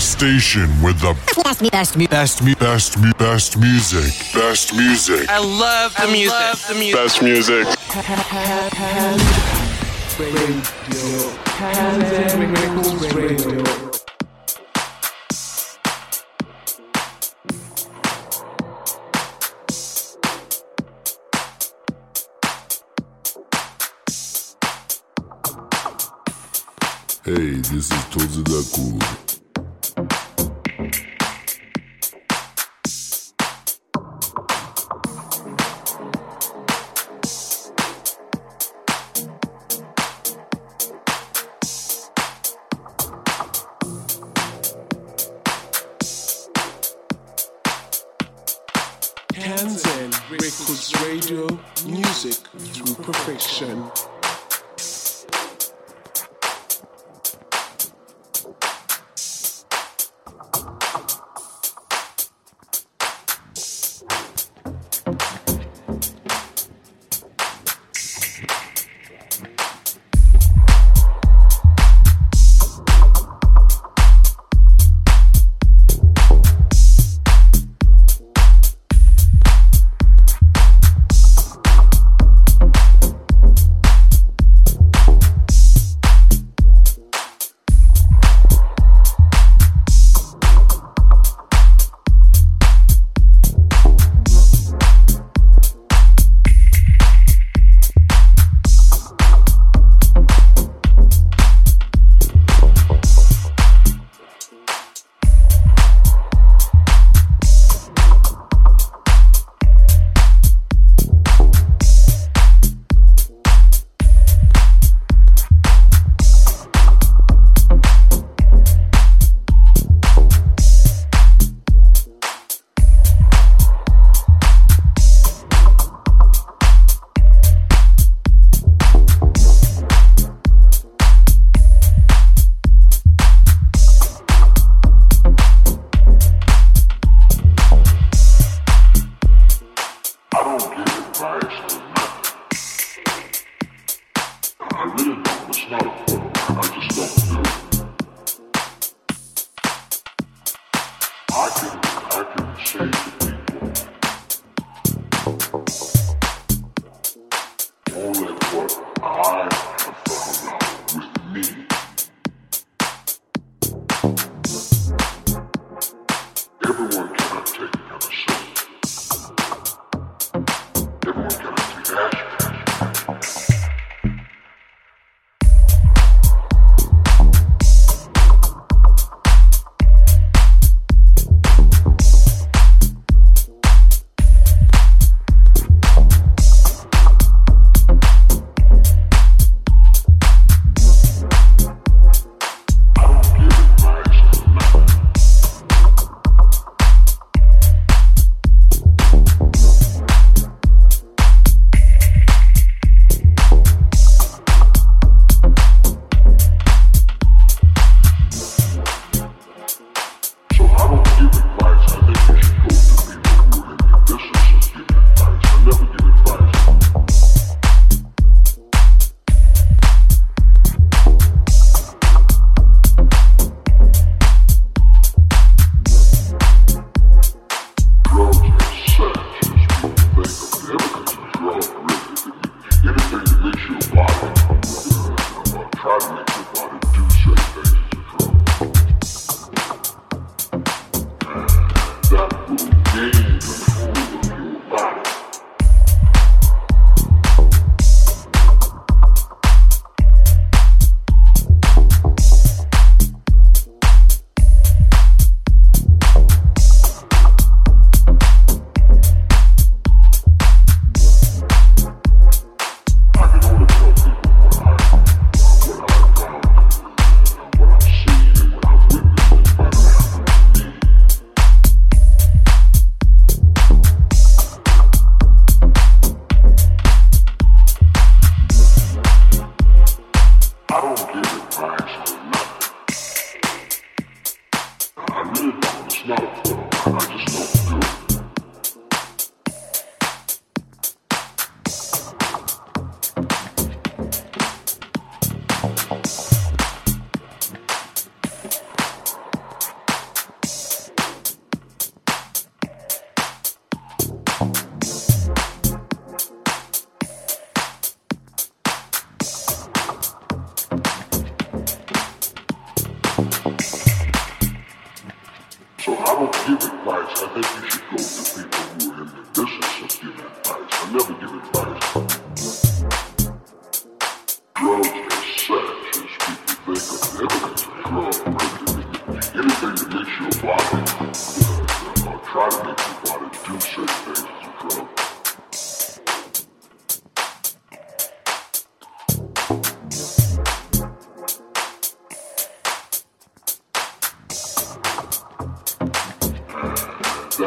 station with the Best, me, best, me, best, mu- best, mu- best music. Best music. I love the music. Love the music. Best music. Hey, this is Thozi Cool.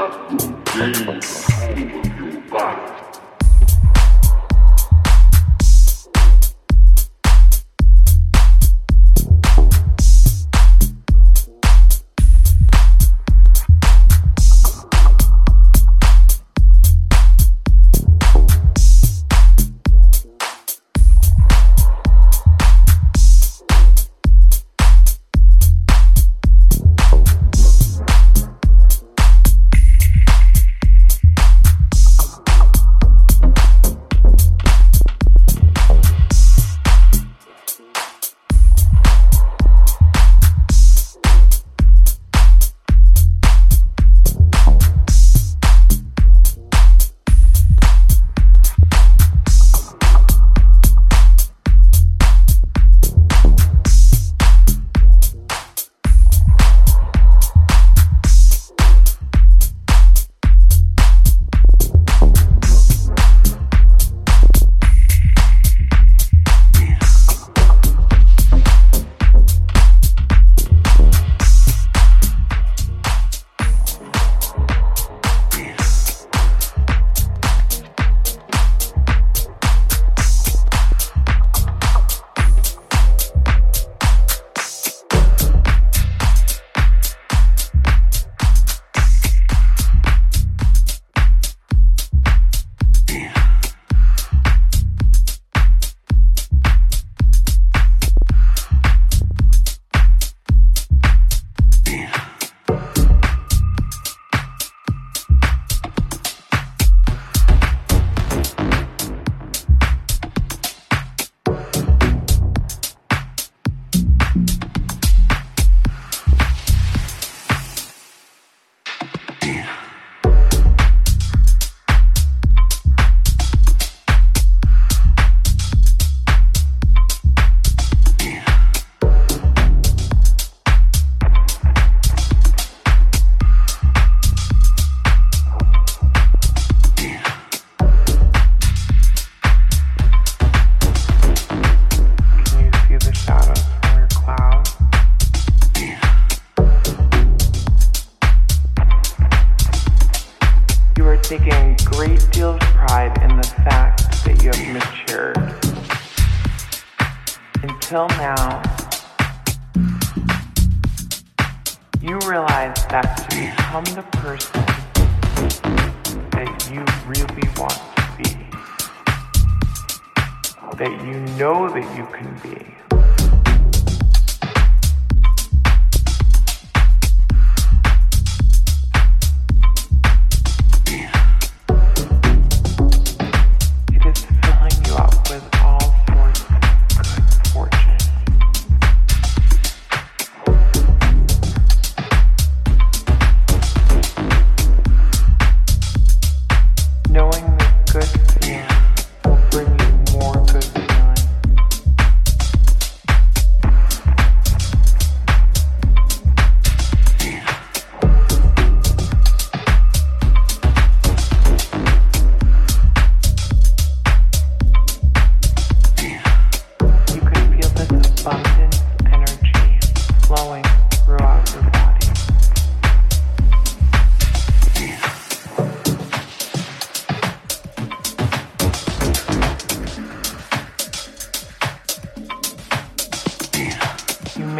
Gain the whole of your body.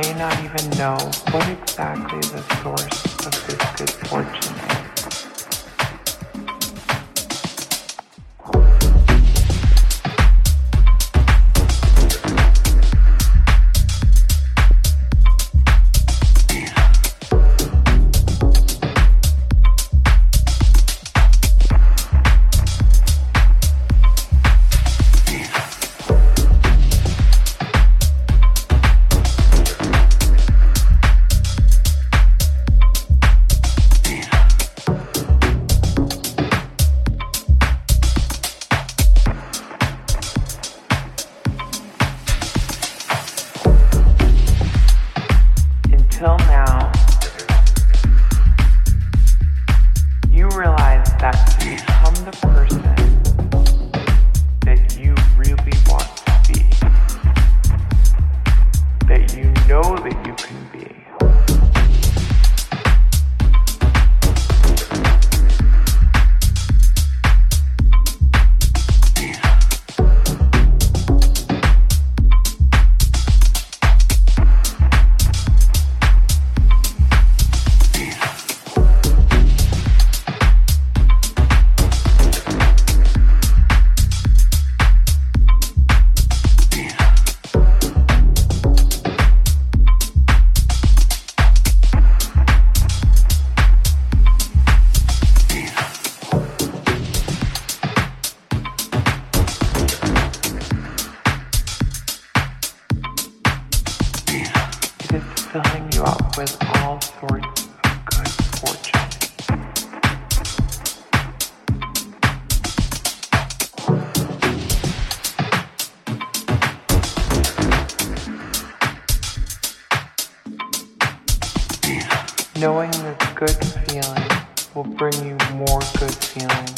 may not even know what exactly the source of this good fortune is. bring you more good feelings.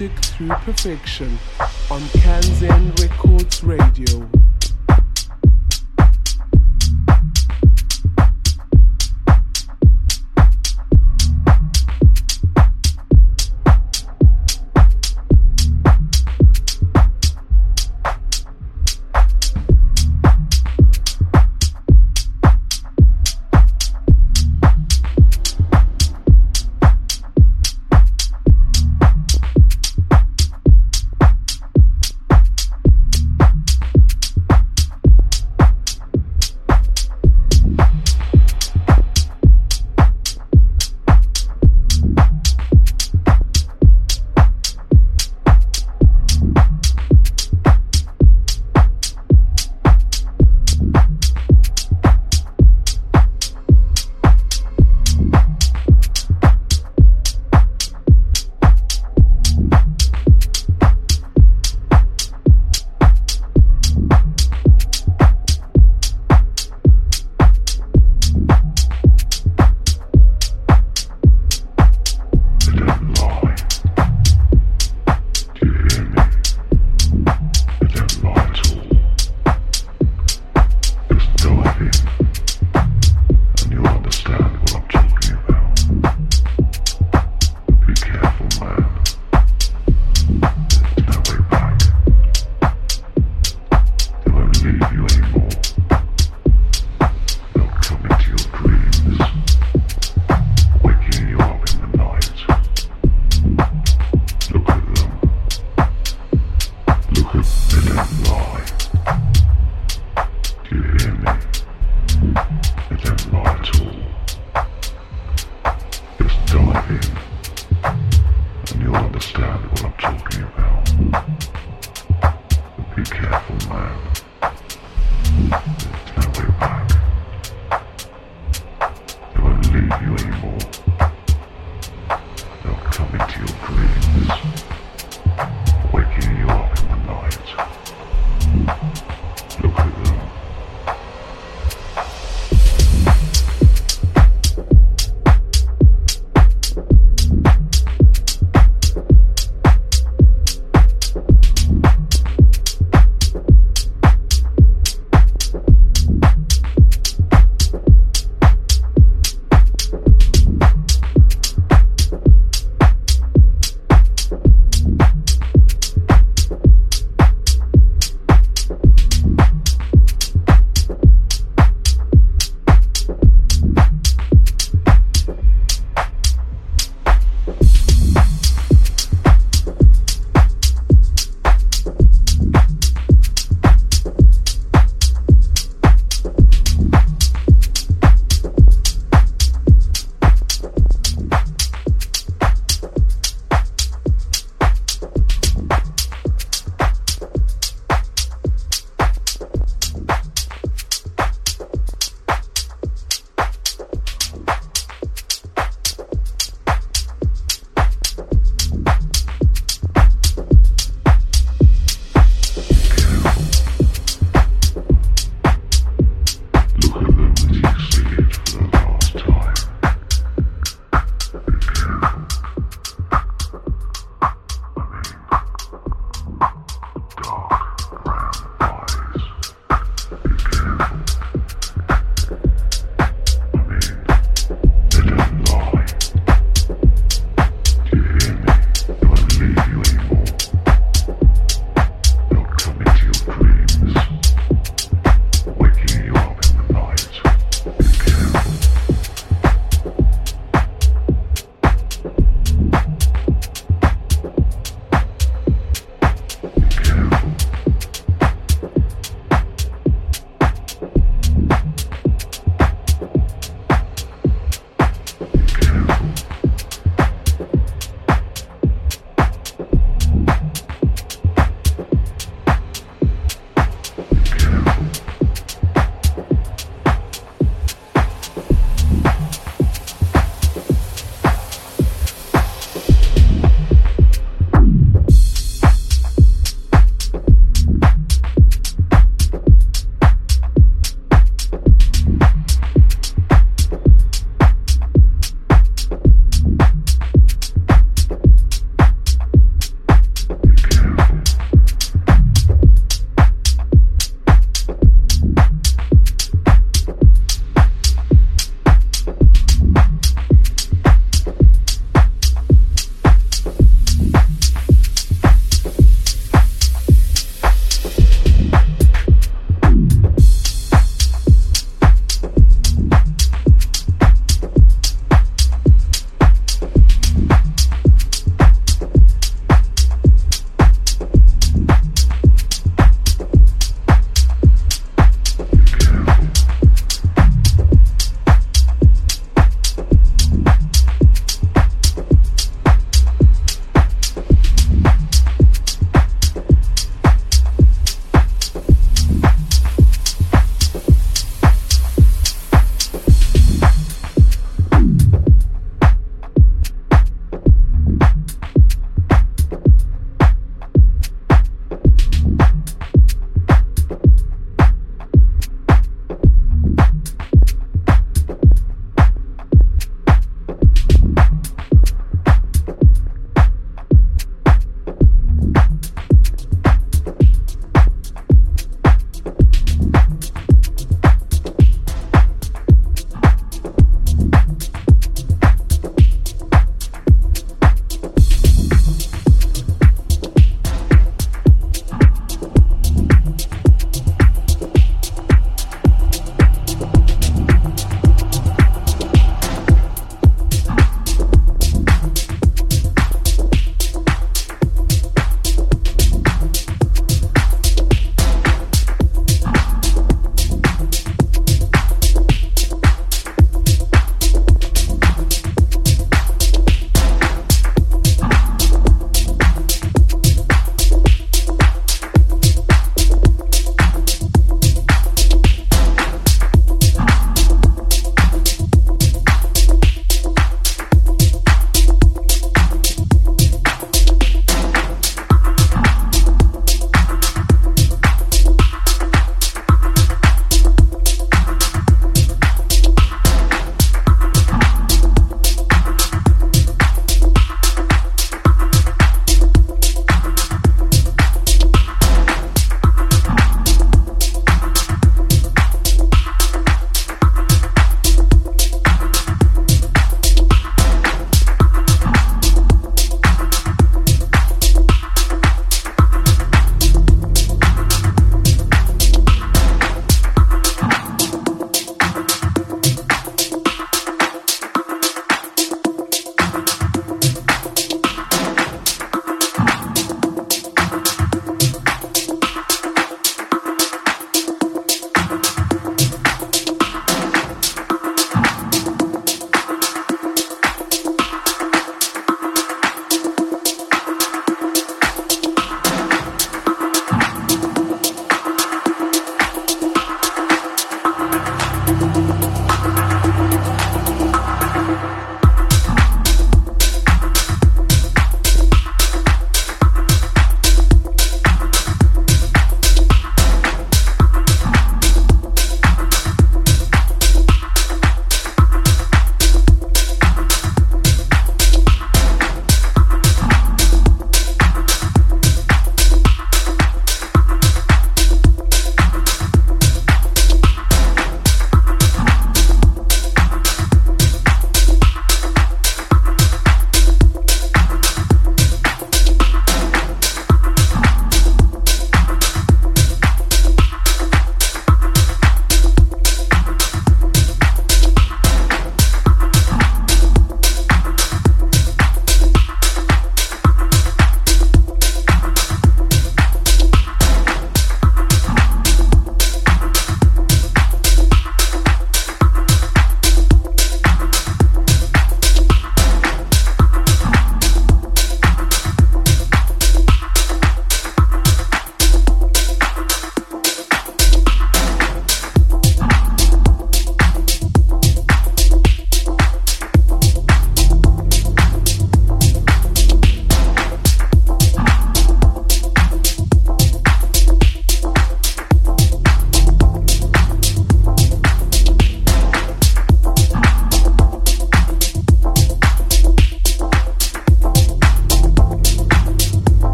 Music through perfection on Kanzen Records Radio.